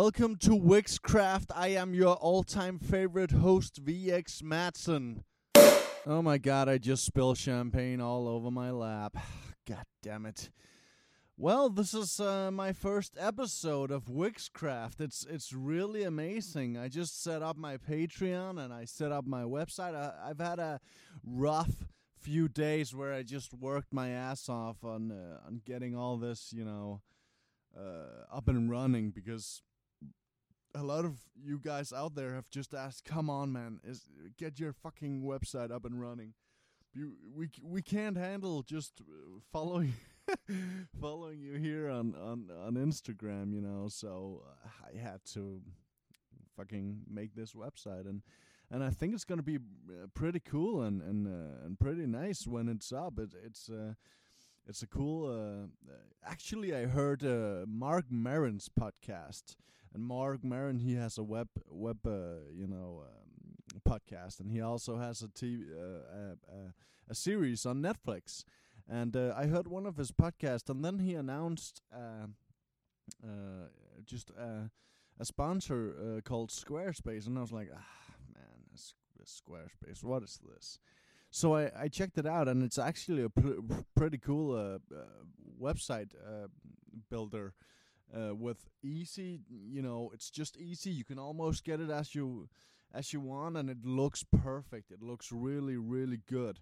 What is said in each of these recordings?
Welcome to Wixcraft. I am your all-time favorite host, VX Matson. Oh my god, I just spilled champagne all over my lap. God damn it. Well, this is uh, my first episode of Wixcraft. It's it's really amazing. I just set up my Patreon and I set up my website. I, I've had a rough few days where I just worked my ass off on uh, on getting all this, you know, uh, up and running because a lot of you guys out there have just asked, "Come on, man, is get your fucking website up and running." You, we we can't handle just uh, following following you here on on on Instagram, you know. So uh, I had to fucking make this website and and I think it's gonna be uh, pretty cool and and uh, and pretty nice when it's up. It, it's uh, it's a cool. Uh, actually, I heard Marc Maron's podcast, and Marc Maron he has a web web uh, you know um, podcast, and he also has a TV uh, uh, a series on Netflix. And uh, I heard one of his podcasts, and then he announced uh, uh, just uh, a sponsor called Squarespace, and I was like, ah, man, Squarespace, what is this? So I, I checked it out, and it's actually a pr- pretty cool website builder uh, with easy. You know, it's just easy. You can almost get it as you as you want, and it looks perfect. It looks really, really good.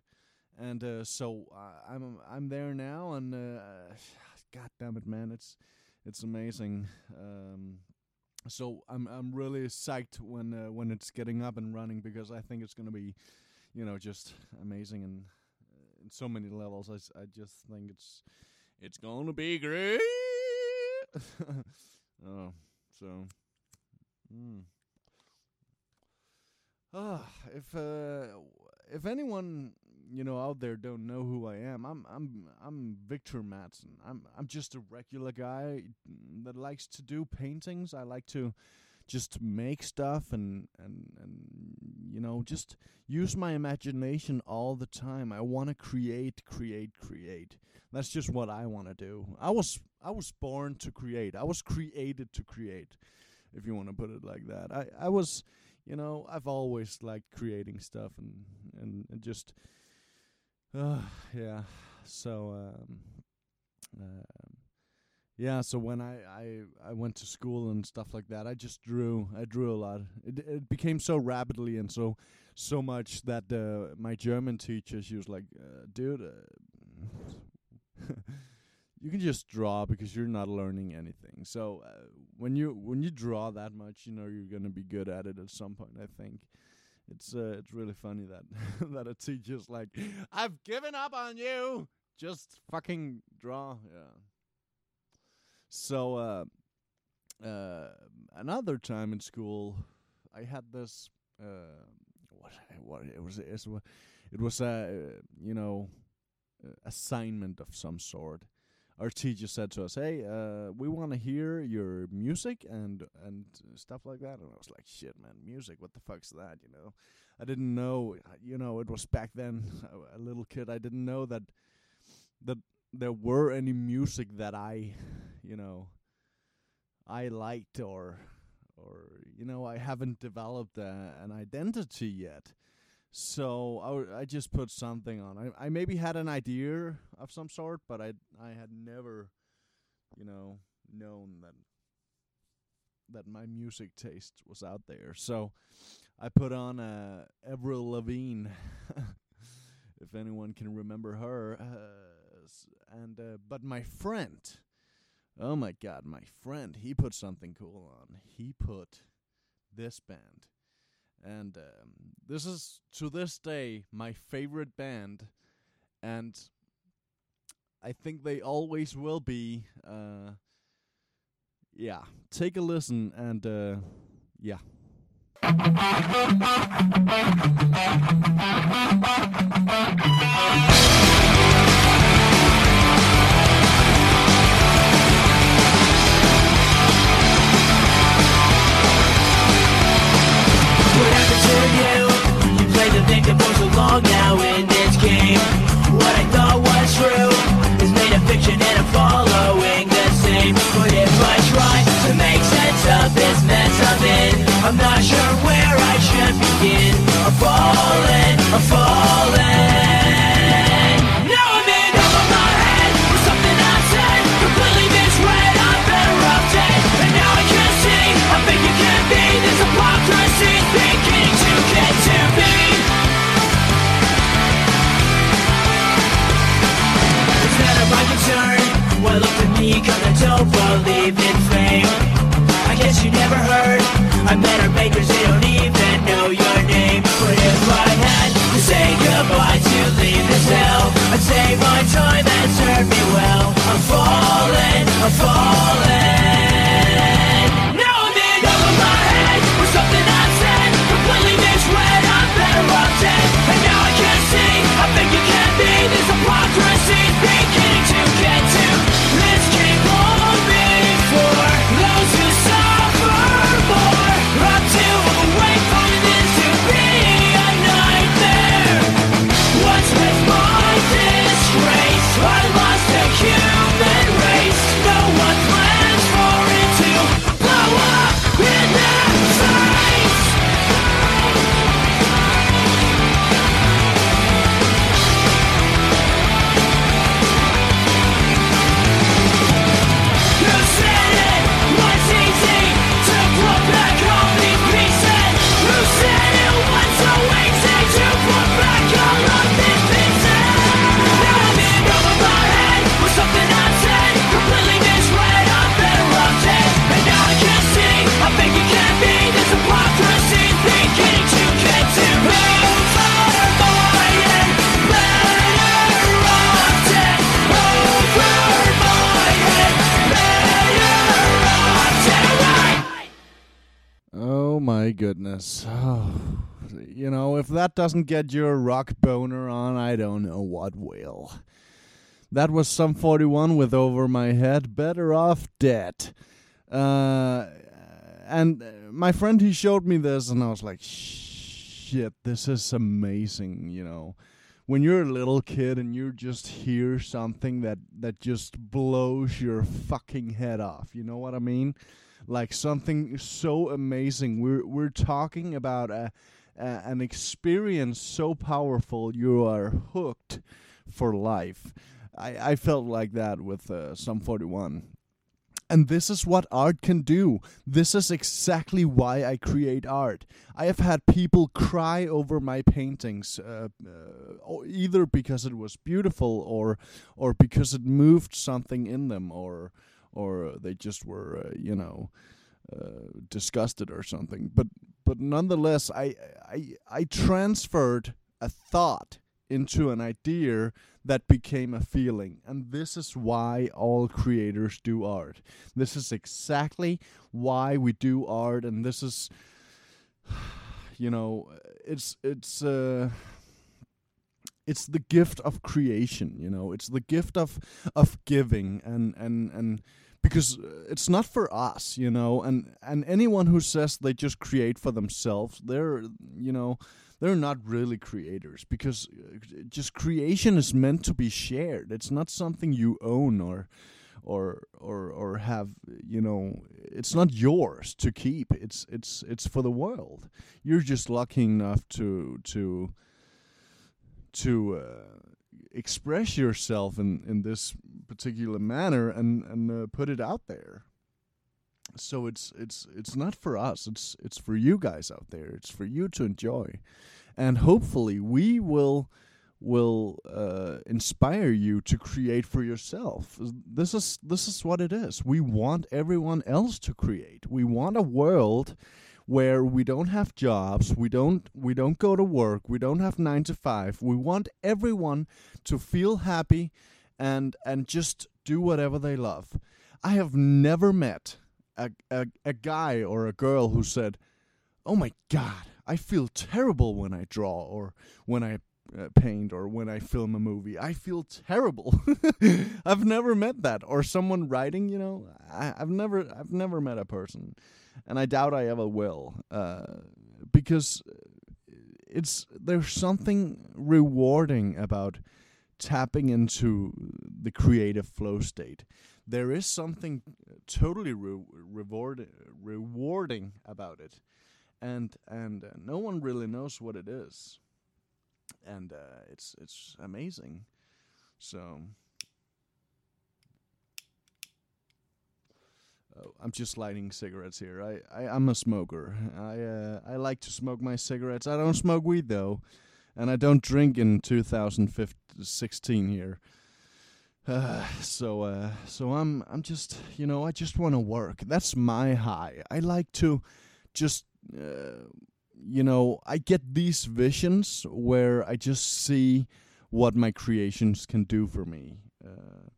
And uh, so uh, I'm I'm there now, and uh, God damn it, man, it's it's amazing. Um, so I'm I'm really psyched when uh, when it's getting up and running because I think it's gonna be you know, just amazing and in so many levels. I, I just think it's it's gonna be great. oh, so. Mm. Ah, if uh, if anyone you know out there don't know who I am, I'm I'm I'm Victor Madsen. I'm I'm just a regular guy that likes to do paintings. I like to just make stuff and and and you know just use my imagination all the time. I want to create, create, create. That's just what I want to do. I was I was born to create. I was created to create, if you want to put it like that. I I was, you know, I've always liked creating stuff and and, and just, uh, yeah. So um, um, yeah. So when I, I I went to school and stuff like that, I just drew. I drew a lot. It it became so rapidly and so so much that uh, my German teacher she was like, uh, "Dude, uh, you can just draw because you're not learning anything." So uh, when you when you draw that much, you know you're gonna be good at it at some point. I think it's uh, it's really funny that that a teacher's like, "I've given up on you. Just fucking draw." Yeah. So uh, uh, another time in school, I had this. Uh, what? What? It was. It was. A you know assignment of some sort. Our teacher said to us, "Hey, uh, we want to hear your music and and stuff like that." And I was like, "Shit, man, music? What the fuck's that?" You know, I didn't know. You know, it was back then. A little kid. I didn't know that that there were any music that I, you know, I liked or or you know I haven't developed a, an identity yet. So I, w- I just put something on. I I maybe had an idea of some sort, but I I had never, you know, known that that my music taste was out there. So I put on uh, Avril Lavigne, if anyone can remember her. Uh, and uh, but my friend, oh my god, my friend, he put something cool on. He put this band, and um, this is to this day my favorite band, and I think they always will be. Uh, yeah, take a listen and uh, yeah. What happened you? You played the victim for so long now in this game. Time has served me well. I'm falling, I'm falling. Goodness. Oh, you know, if that doesn't get your rock boner on, I don't know what will. That was Sum 41 with Over My Head, Better Off Dead. Uh, and uh, my friend, he showed me this, and I was like, shit, this is amazing, you know. When you're a little kid and you just hear something that, that just blows your fucking head off, you know what I mean? like something so amazing. We're we're talking about a, a an experience so powerful you are hooked for life. I I felt like that with uh, Sum 41. And this is what art can do. This is exactly why I create art. I have had people cry over my paintings, uh, uh, either because it was beautiful, or or because it moved something in them, or or they just were, uh, you know, uh, disgusted or something. But but nonetheless, I I I transferred a thought into an idea that became a feeling, and this is why all creators do art. This is exactly why we do art, and this is, you know, it's it's. Uh, it's the gift of creation you know it's the gift of of giving and and and because uh, it's not for us you know and and anyone who says they just create for themselves they're you know they're not really creators because uh, just creation is meant to be shared. It's not something you own or or or or have you know it's not yours to keep. It's it's it's for the world. You're just lucky enough to to to uh, express yourself in, in this particular manner and and uh, put it out there. So it's it's it's not for us. It's it's for you guys out there. It's for you to enjoy, and hopefully we will will uh, inspire you to create for yourself. This is this is what it is. We want everyone else to create. We want a world where we don't have jobs, we don't we don't go to work, we don't have 9 to 5. We want everyone to feel happy and and just do whatever they love. I have never met a a, a guy or a girl who said, "Oh my god, I feel terrible when I draw or when I uh, paint or when I film a movie. I feel terrible. I've never met that or someone writing. You know, I, I've never I've never met a person, and I doubt I ever will, uh, because it's there's something rewarding about tapping into the creative flow state. There is something totally re- reward rewarding about it, and and uh, no one really knows what it is and uh, it's it's amazing. So oh, I'm just lighting cigarettes here. I, I I'm a smoker. I uh, I like to smoke my cigarettes. I don't smoke weed though, and I don't drink in 2016 here. Uh, so uh, so I'm I'm just you know I just want to work. That's my high. I like to just uh, you know I get these visions where I just see what my creations can do for me. Uh,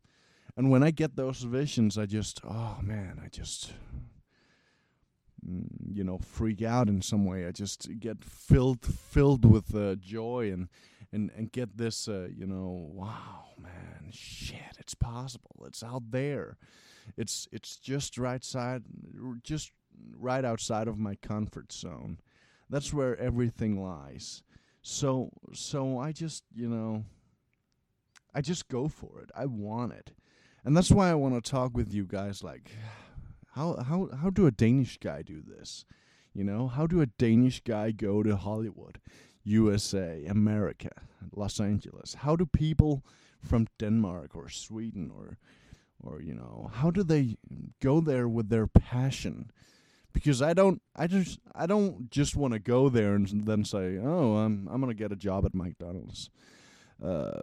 and when I get those visions, I just oh man, I just mm, you know freak out in some way. I just get filled filled with uh, joy and and and get this uh, you know wow man shit it's possible it's out there. It's it's just right side just right outside of my comfort zone. That's where everything lies. So so i just you know i just go for it. I want it. And that's why i want to talk with you guys like how how how do a danish guy do this? You know how do a danish guy go to hollywood usa america los angeles. How do people from denmark or sweden or or you know how do they go there with their passion? Because i don't i just i don't just want to go there and then say oh i'm i'm going to get a job at mcdonald's. Uh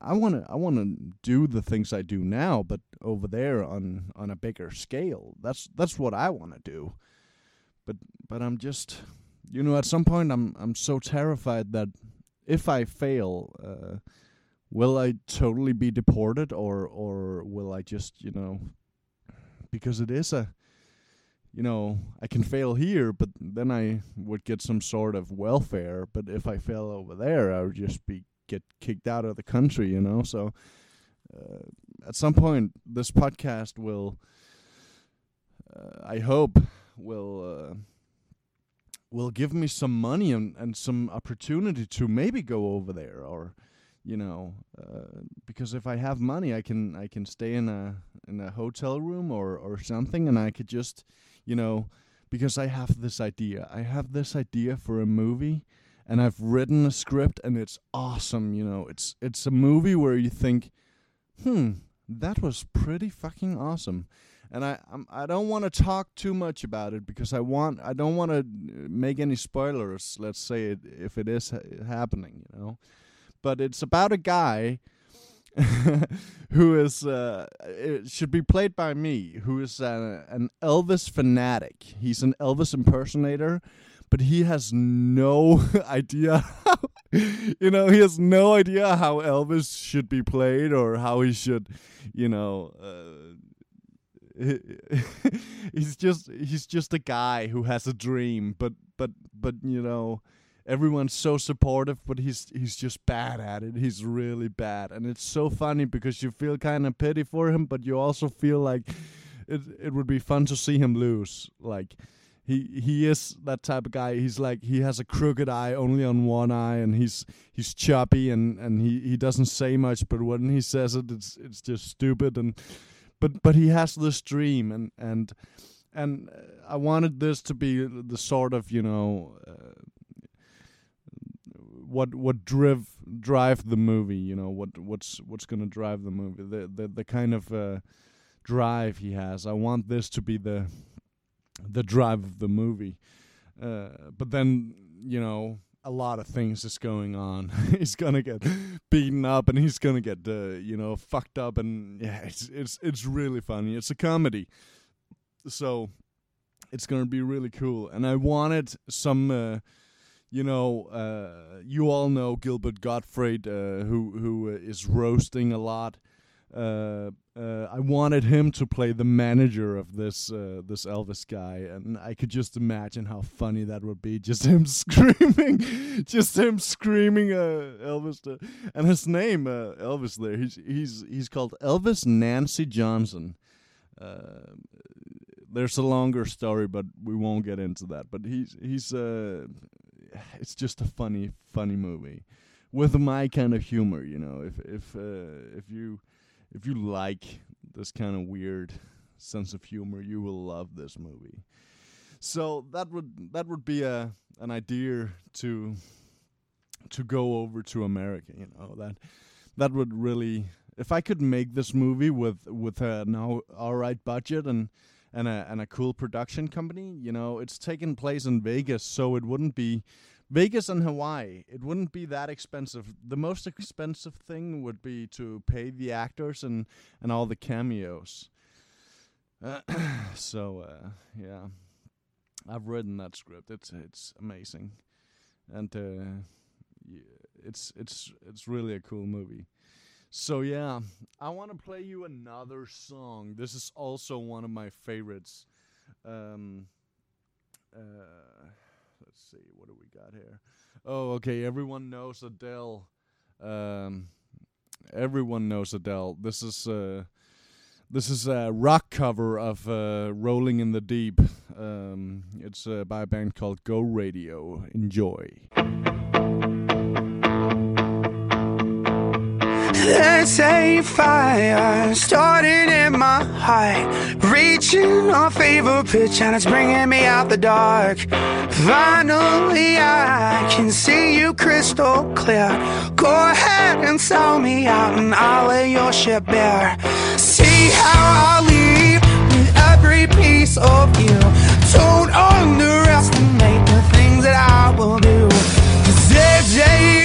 i want to i want to do the things i do now but over there on on a bigger scale. That's that's what i want to do. But but i'm just you know at some point i'm i'm so terrified that if i fail uh will I totally be deported or or will I just you know because it is a you know I can fail here but then I would get some sort of welfare. But if I fail over there I would just be get kicked out of the country you know? So uh, at some point this podcast will uh, I hope will uh, will give me some money and, and some opportunity to maybe go over there or you know, uh, because if I have money, I can I can stay in a in a hotel room or or something, and I could just, you know, because I have this idea. I have this idea for a movie, and I've written a script, and it's awesome. You know, it's it's a movie where you think, hmm, that was pretty fucking awesome. And I I'm, I don't want to talk too much about it because I want I don't want to make any spoilers. Let's say it, if it is ha- happening, you know but it's about a guy who is uh, it should be played by me, who is uh, an Elvis fanatic. He's an Elvis impersonator, but he has no idea. You know, he has no idea how Elvis should be played or how he should, you know. Uh, he's just he's just a guy who has a dream, but but but you know everyone's so supportive, but he's he's just bad at it. He's really bad, and it's so funny because you feel kind of pity for him, but you also feel like it it would be fun to see him lose. Like he he is that type of guy. He's like he has a crooked eye only on one eye, and he's he's choppy and and he he doesn't say much, but when he says it, it's it's just stupid and. But but he has this dream and and and I wanted this to be the sort of you know uh, what what drive drive the movie you know what what's what's to drive the movie the the the kind of uh, drive he has. I want this to be the the drive of the movie. Uh, but then you know a lot of things is going on. He's gonna get beaten up and he's gonna get uh, you know fucked up and yeah it's it's it's really funny. It's a comedy. So it's gonna be really cool. And i wanted some uh, you know, uh, you all know Gilbert Gottfried, uh, who who uh, is roasting a lot. Uh, uh, I wanted him to play the manager of this uh, this Elvis guy, and I could just imagine how funny that would be. Just him screaming, just him screaming, Elvis, to, and his name Elvis. There, he's he's he's called Elvis Nancy Johnson there's a longer story, but we won't get into that. But he's he's uh it's just a funny, funny movie with my kind of humor. You know, if if uh, if you if you like this kind of weird sense of humor, you will love this movie. So that would that would be a an idea to to go over to America. You know that that would really if I could make this movie with with a now all right budget and and a and a cool production company. You know, it's taking place in Vegas, so it wouldn't be Vegas and Hawaii. It wouldn't be that expensive. The most expensive thing would be to pay the actors and and all the cameos. Uh, so uh, yeah, I've written that script. It's it's amazing, and uh, it's it's it's really a cool movie. So yeah, I want to play you another song. This is also one of my favorites. Um, uh, see, what do we got here? Oh, okay. Everyone knows Adele. Um, everyone knows Adele. This is uh, this is a rock cover of uh, "Rolling in the Deep." Um, it's uh, by a band called Go Radio. Enjoy. There's a fire starting in my heart, reaching a fever pitch, and it's bringing me out the dark. Finally, I can see you crystal clear. Go ahead and sell me out, and I'll lay your ship bare. See how I leave with every piece of you. Don't underestimate the things that I will do. Cause there's a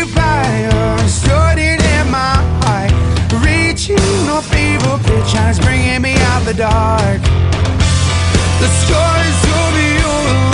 the dark. The of your love remind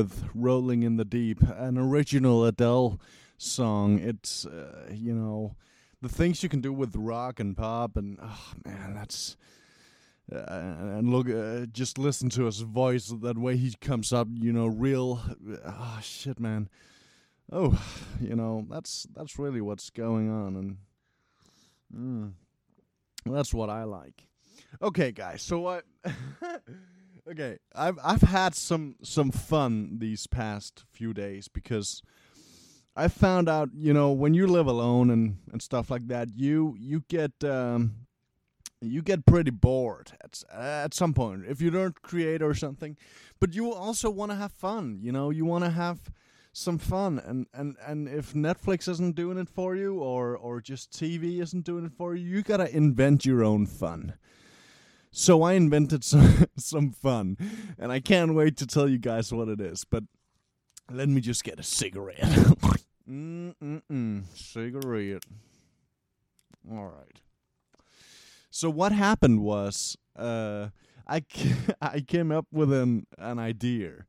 with Rolling in the Deep, an original Adele song. It's, uh, you know, the things you can do with rock and pop, and oh man, that's. Uh, and look, uh, just listen to his voice, that way he comes up, you know, real. Ah, shit, man. Oh, you know, that's that's really what's going on, and mm, that's what I like. Okay, guys. So what? okay, I've I've had some some fun these past few days because I found out, you know, when you live alone and and stuff like that, you you get um you get pretty bored at at some point if you don't create or something. But you also want to have fun, you know, you want to have some fun and, and and if Netflix isn't doing it for you or or just TV isn't doing it for you, you got to invent your own fun. So I invented some some fun, and I can't wait to tell you guys what it is. But let me just get a cigarette. mm mm mm, cigarette. All right. So what happened was, uh, I I came up with an an idea,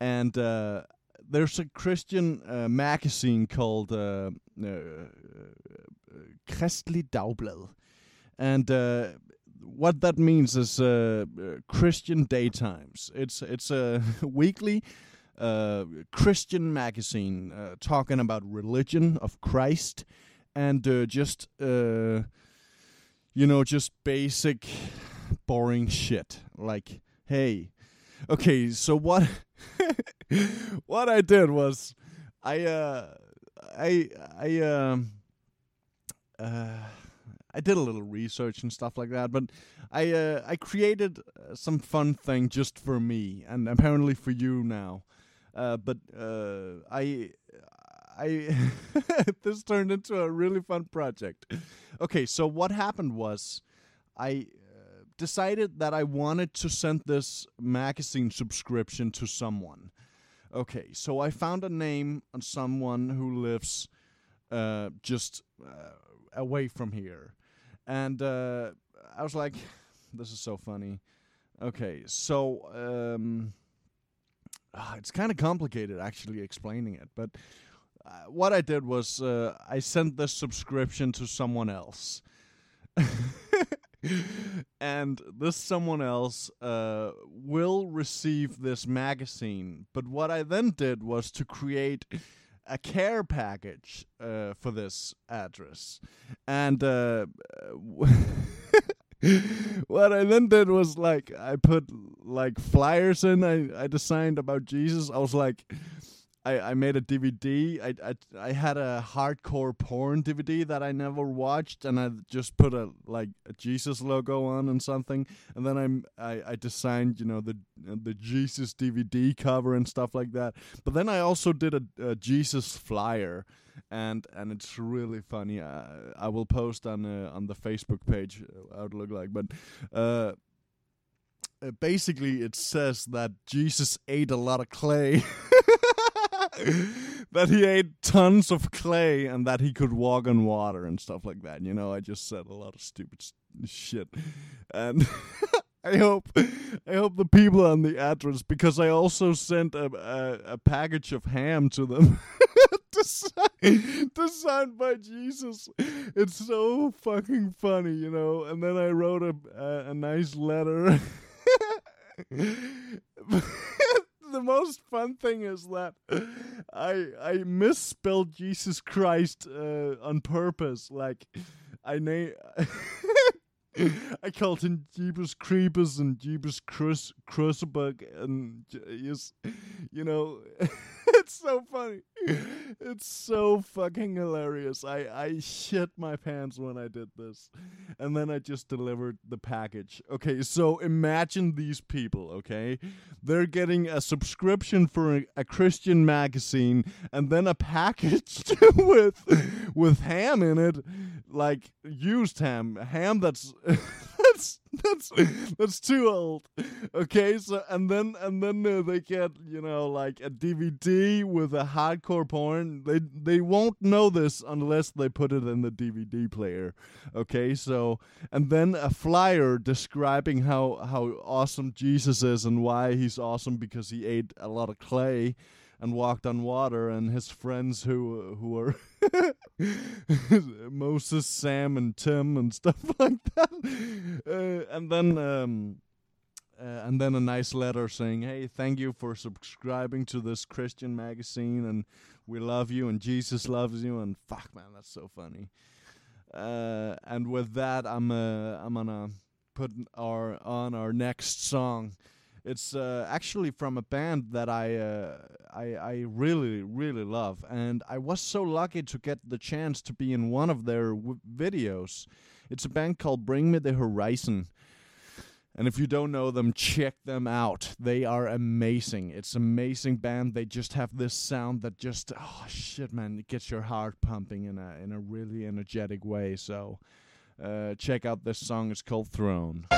and uh, there's a Christian uh, magazine called uh, uh, Kristeligt Dagblad, and uh, what that means is uh, Christian Daytimes. It's it's a weekly uh, Christian magazine uh, talking about religion of Christ and uh, just uh, you know just basic boring shit like hey okay so what what I did was I uh I I um uh I did a little research and stuff like that, but I uh, I created uh, some fun thing just for me and apparently for you now. Uh, but uh, I I this turned into a really fun project. Okay, so what happened was I uh, decided that I wanted to send this magazine subscription to someone. Okay, so I found a name on someone who lives uh, just uh, away from here. And uh, I was like, this is so funny. Okay, so um, ah, it's kind of complicated actually explaining it, but uh, what I did was uh, I sent this subscription to someone else. and this someone else uh, will receive this magazine. But what I then did was to create a care package uh, for this address, and uh, what I then did was like I put like flyers in. I I designed about Jesus. I was like. I, I made a DVD. I, I I had a hardcore porn DVD that I never watched, and I just put a like a Jesus logo on and something, and then I'm I, I designed you know the the Jesus DVD cover and stuff like that. But then I also did a, a Jesus flyer, and and it's really funny. I, I will post on uh, on the Facebook page uh, how it look like, but. uh uh, basically it says that Jesus ate a lot of clay. that he ate tons of clay and that he could walk on water and stuff like that. You know, I just said a lot of stupid shit. And I hope I hope the people on the address because I also sent a a, a package of ham to them. designed, designed by Jesus. It's so fucking funny, you know. And then I wrote a a, a nice letter. The most fun thing is that I I misspelled Jesus Christ uh, on purpose. Like I name. I called him Jeebus Creepers and Jeebus Crus Cruciberg and just, you know, it's so funny. It's so fucking hilarious. I, I shit my pants when I did this. And then I just delivered the package. Okay, so imagine these people, okay? They're getting a subscription for a, a Christian magazine and then a package with with ham in it, like used ham, ham that's that's that's that's too old. Okay, so and then and then uh, they get you know like a DVD with a hardcore porn. They they won't know this unless they put it in the DVD player. Okay, so and then a flyer describing how how awesome Jesus is and why he's awesome because he ate a lot of clay and walked on water and his friends who who are Moses, Sam, and Tim and stuff like that. Uh, and then um, uh, and then a nice letter saying, "Hey, thank you for subscribing to this Christian magazine, and we love you, and Jesus loves you." And fuck, man, that's so funny. Uh, and with that, I'm uh, I'm gonna put our on our next song, It's uh, actually from a band that I, uh, I I really really love, and I was so lucky to get the chance to be in one of their videos. It's a band called Bring Me the Horizon. And if you don't know them, check them out. They are amazing. It's amazing band. They just have this sound that just oh shit, man, it gets your heart pumping in a in a really energetic way. So uh, check out this song. It's called Throne.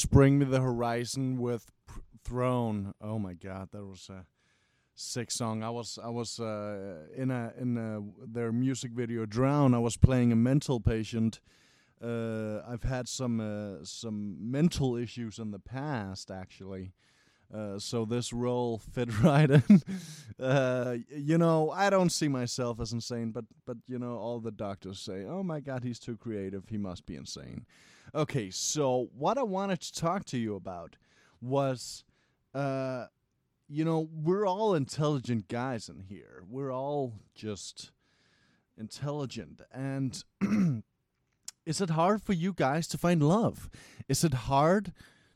was Bring Me the Horizon with Throne. Oh my god, that was a sick song. I was I was uh, in a in a, their music video Drown. I was playing a mental patient. Uh, I've had some uh, some mental issues in the past actually. Uh, so this role fit right in. uh, you know, I don't see myself as insane, but but you know, all the doctors say, "Oh my God, he's too creative. He must be insane." Okay, so what I wanted to talk to you about was, uh, you know, we're all intelligent guys in here. We're all just intelligent, and is it hard for you guys to find love? Is it hard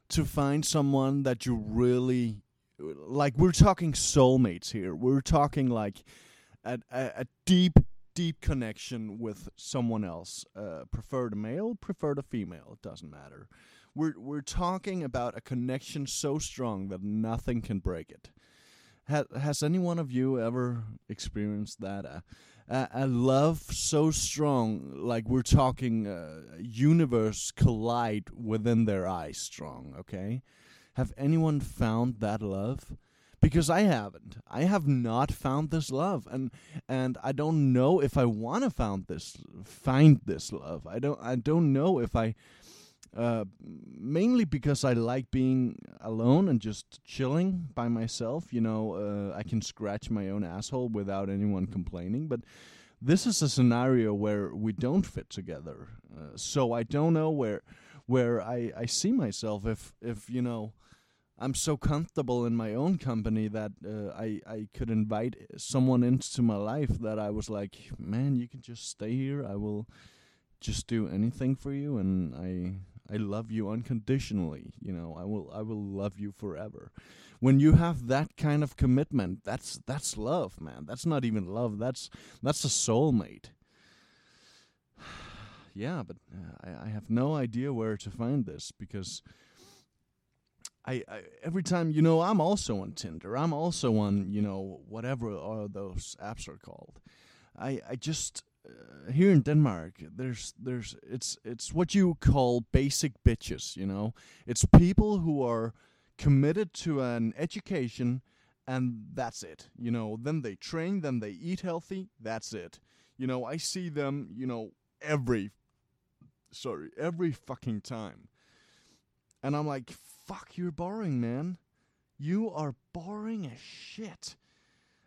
to find someone that you really like? We're talking soulmates here. We're talking like a, a, a deep, deep connection with someone else. Uh, prefer the male, prefer a female. It doesn't matter. We're we're talking about a connection so strong that nothing can break it. Has has any one of you ever experienced that? Uh, a, a love so strong, like we're talking, uh, universe collide within their eyes, strong. Okay, have anyone found that love? Because I haven't. I have not found this love, and and I don't know if I want to found this find this love. I don't I don't know if I. Uh, mainly because I like being alone and just chilling by myself. You know, uh, I can scratch my own asshole without anyone complaining. But this is a scenario where we don't fit together. Uh, so I don't know where where I, I see myself if if you know I'm so comfortable in my own company that uh, I I could invite someone into my life that I was like, man, you can just stay here. I will just do anything for you, and I I love you unconditionally. You know, I will I will love you forever. When you have that kind of commitment, that's that's love, man. That's not even love. That's that's a soulmate. yeah, but uh, I I have no idea where to find this because. I, I every time you know I'm also on Tinder. I'm also on you know whatever all those apps are called. I I just uh, here in Denmark there's there's it's it's what you call basic bitches. You know, it's people who are committed to an education and that's it. You know, then they train, then they eat healthy. That's it. You know, I see them. You know, every sorry every fucking time, and I'm like fuck, you're boring, man. You are boring as shit.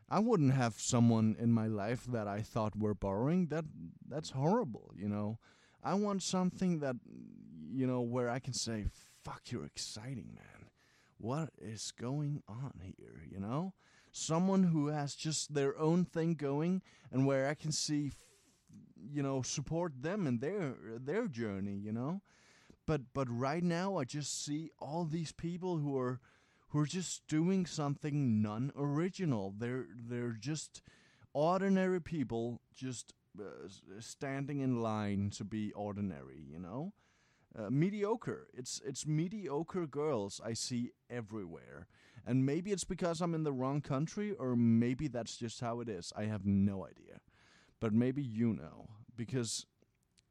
I wouldn't have someone in my life that I thought were boring. That that's horrible, you know. I want something that you know where I can say, "Fuck, you're exciting, man. What is going on here?" You know, someone who has just their own thing going, and where I can see, you know, support them in their their journey. You know, but but right now I just see all these people who are who are just doing something non-original. They're they're just ordinary people just uh, standing in line to be ordinary, you know? Uh, mediocre. It's it's mediocre girls I see everywhere. And maybe it's because I'm in the wrong country or maybe that's just how it is. I have no idea. But maybe you know because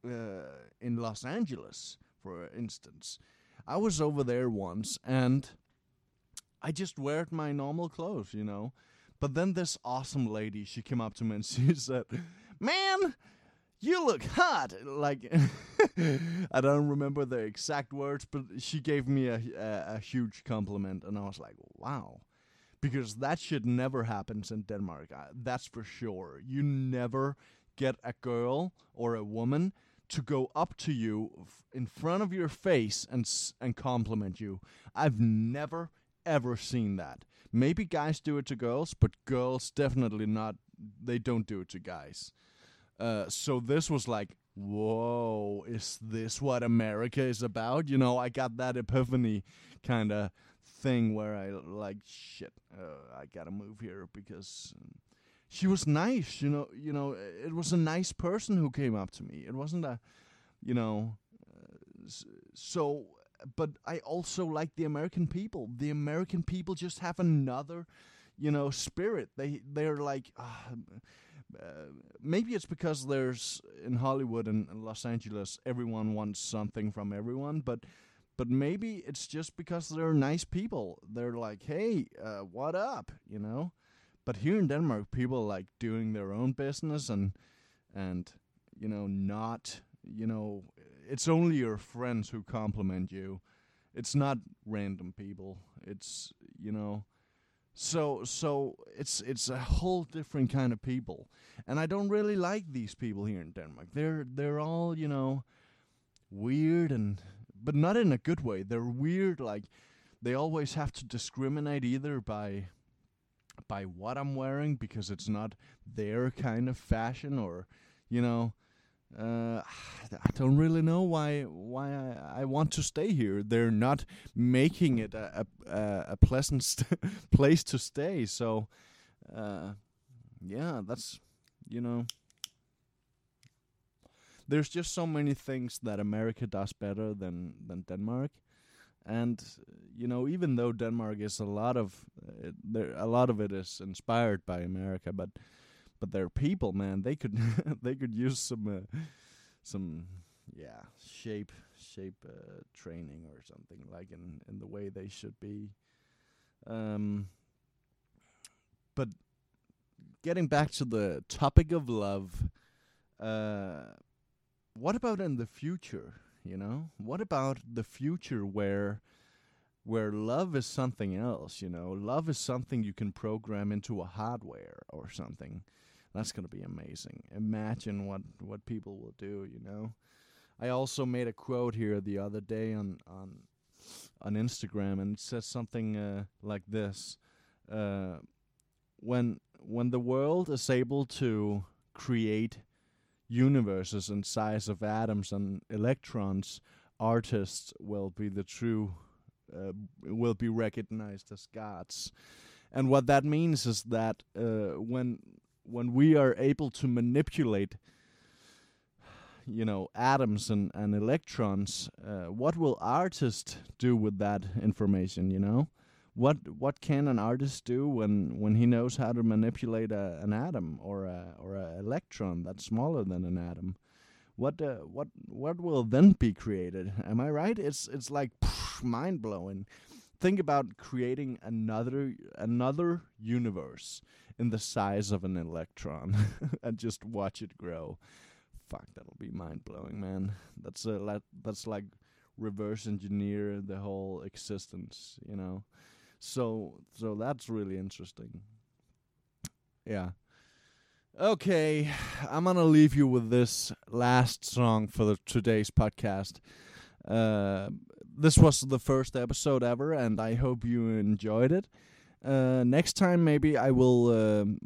uh, in Los Angeles for instance. I was over there once and I just wear my normal clothes, you know. But then this awesome lady, she came up to me and she said, "Man, you look hot." Like I don't remember the exact words, but she gave me a, a, a huge compliment, and I was like, "Wow." Because that shit never happens in Denmark. Uh, that's for sure. You never get a girl or a woman to go up to you in front of your face and and compliment you. I've never ever seen that. Maybe guys do it to girls, but girls definitely not. They don't do it to guys. Uh, so this was like, whoa, is this what America is about? You know, I got that epiphany kind of thing where I like, shit, uh, I gotta move here because um, she was nice. You know, you know, it was a nice person who came up to me. It wasn't a, you know, uh, so. But I also like the American people. The American people just have another, you know, spirit. They they're like. ah, uh, maybe it's because there's in Hollywood and, and Los Angeles, everyone wants something from everyone, but but maybe it's just because they're nice people. They're like, hey, uh, what up, you know? But here in Denmark, people like doing their own business and and you know not you know it's only your friends who compliment you. It's not random people. It's you know so so it's it's a whole different kind of people. And I don't really like these people here in Denmark. They're they're all, you know, weird and but not in a good way. They're weird like they always have to discriminate either by by what I'm wearing because it's not their kind of fashion or you know uh, I don't really know why why I, I want to stay here. They're not making it a a, a pleasant place to stay. So, uh, yeah, that's you know. There's just so many things that America does better than than Denmark, and you know, even though Denmark is a lot of uh, there, a lot of it is inspired by America, but but their people, man, they could they could use some uh, some yeah shape shape uh, training or something like in in the way they should be. Um, but getting back to the topic of love, uh, what about in the future? You know, what about the future where where love is something else? You know, love is something you can program into a hardware or something. That's gonna be amazing. Imagine what what people will do. You know, I also made a quote here the other day on on on Instagram, and it says something uh, like this: uh, when when the world is able to create universes and size of atoms and electrons, artists will be the true uh, will be recognized as gods. And what that means is that uh, when when we are able to manipulate you know atoms and, and electrons uh, what will artists do with that information you know what what can an artist do when when he knows how to manipulate a, an atom or a or a electron that's smaller than an atom? What uh, what what will then be created? Am i right? It's it's like mind blowing think about creating another another universe in the size of an electron and just watch it grow. Fuck that'll be mind blowing man. That's a that's like reverse engineer the whole existence you know so so that's really interesting. Yeah. Okay i'm gonna leave you with this last song for the today's podcast. Uh this was the first episode ever and i hope you enjoyed it. Uh next time maybe i will um,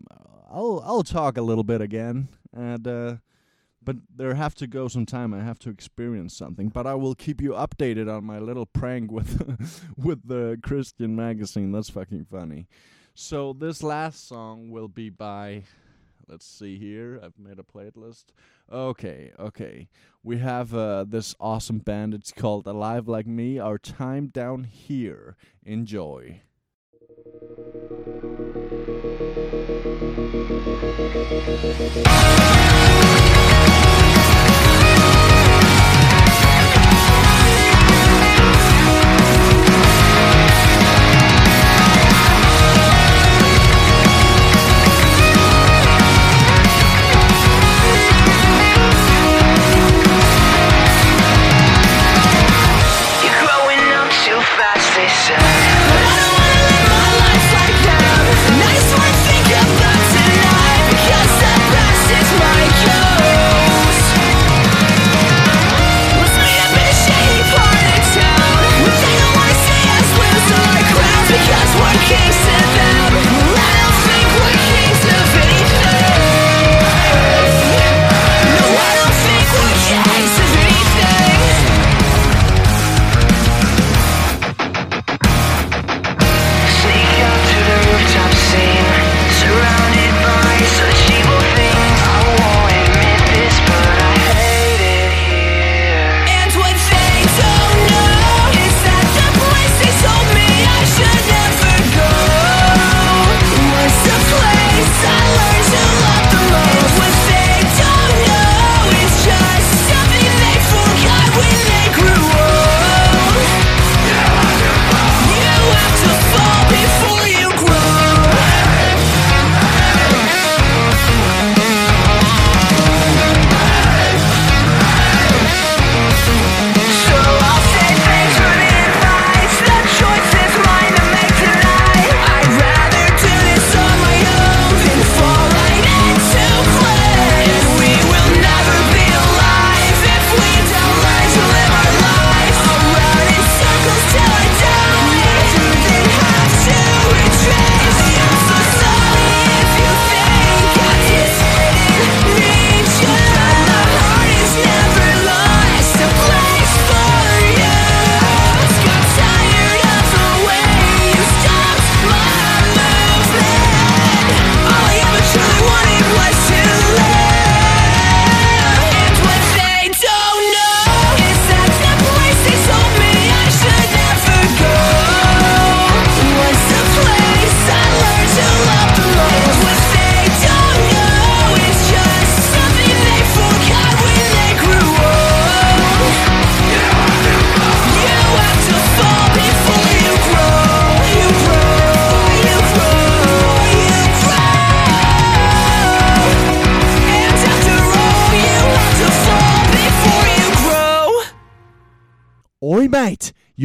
i'll i'll talk a little bit again and uh but there have to go some time. I have to experience something. But I will keep you updated on my little prank with with the Christian magazine. That's fucking funny. So this last song will be by let's see here. I've made a playlist. Okay, okay. We have uh, this awesome band. It's called Alive Like Me. Our time down here. Enjoy.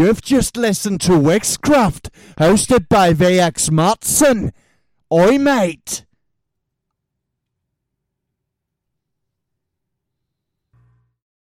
You've just listened to Wixcraft, hosted by VX Matson. Oi, mate.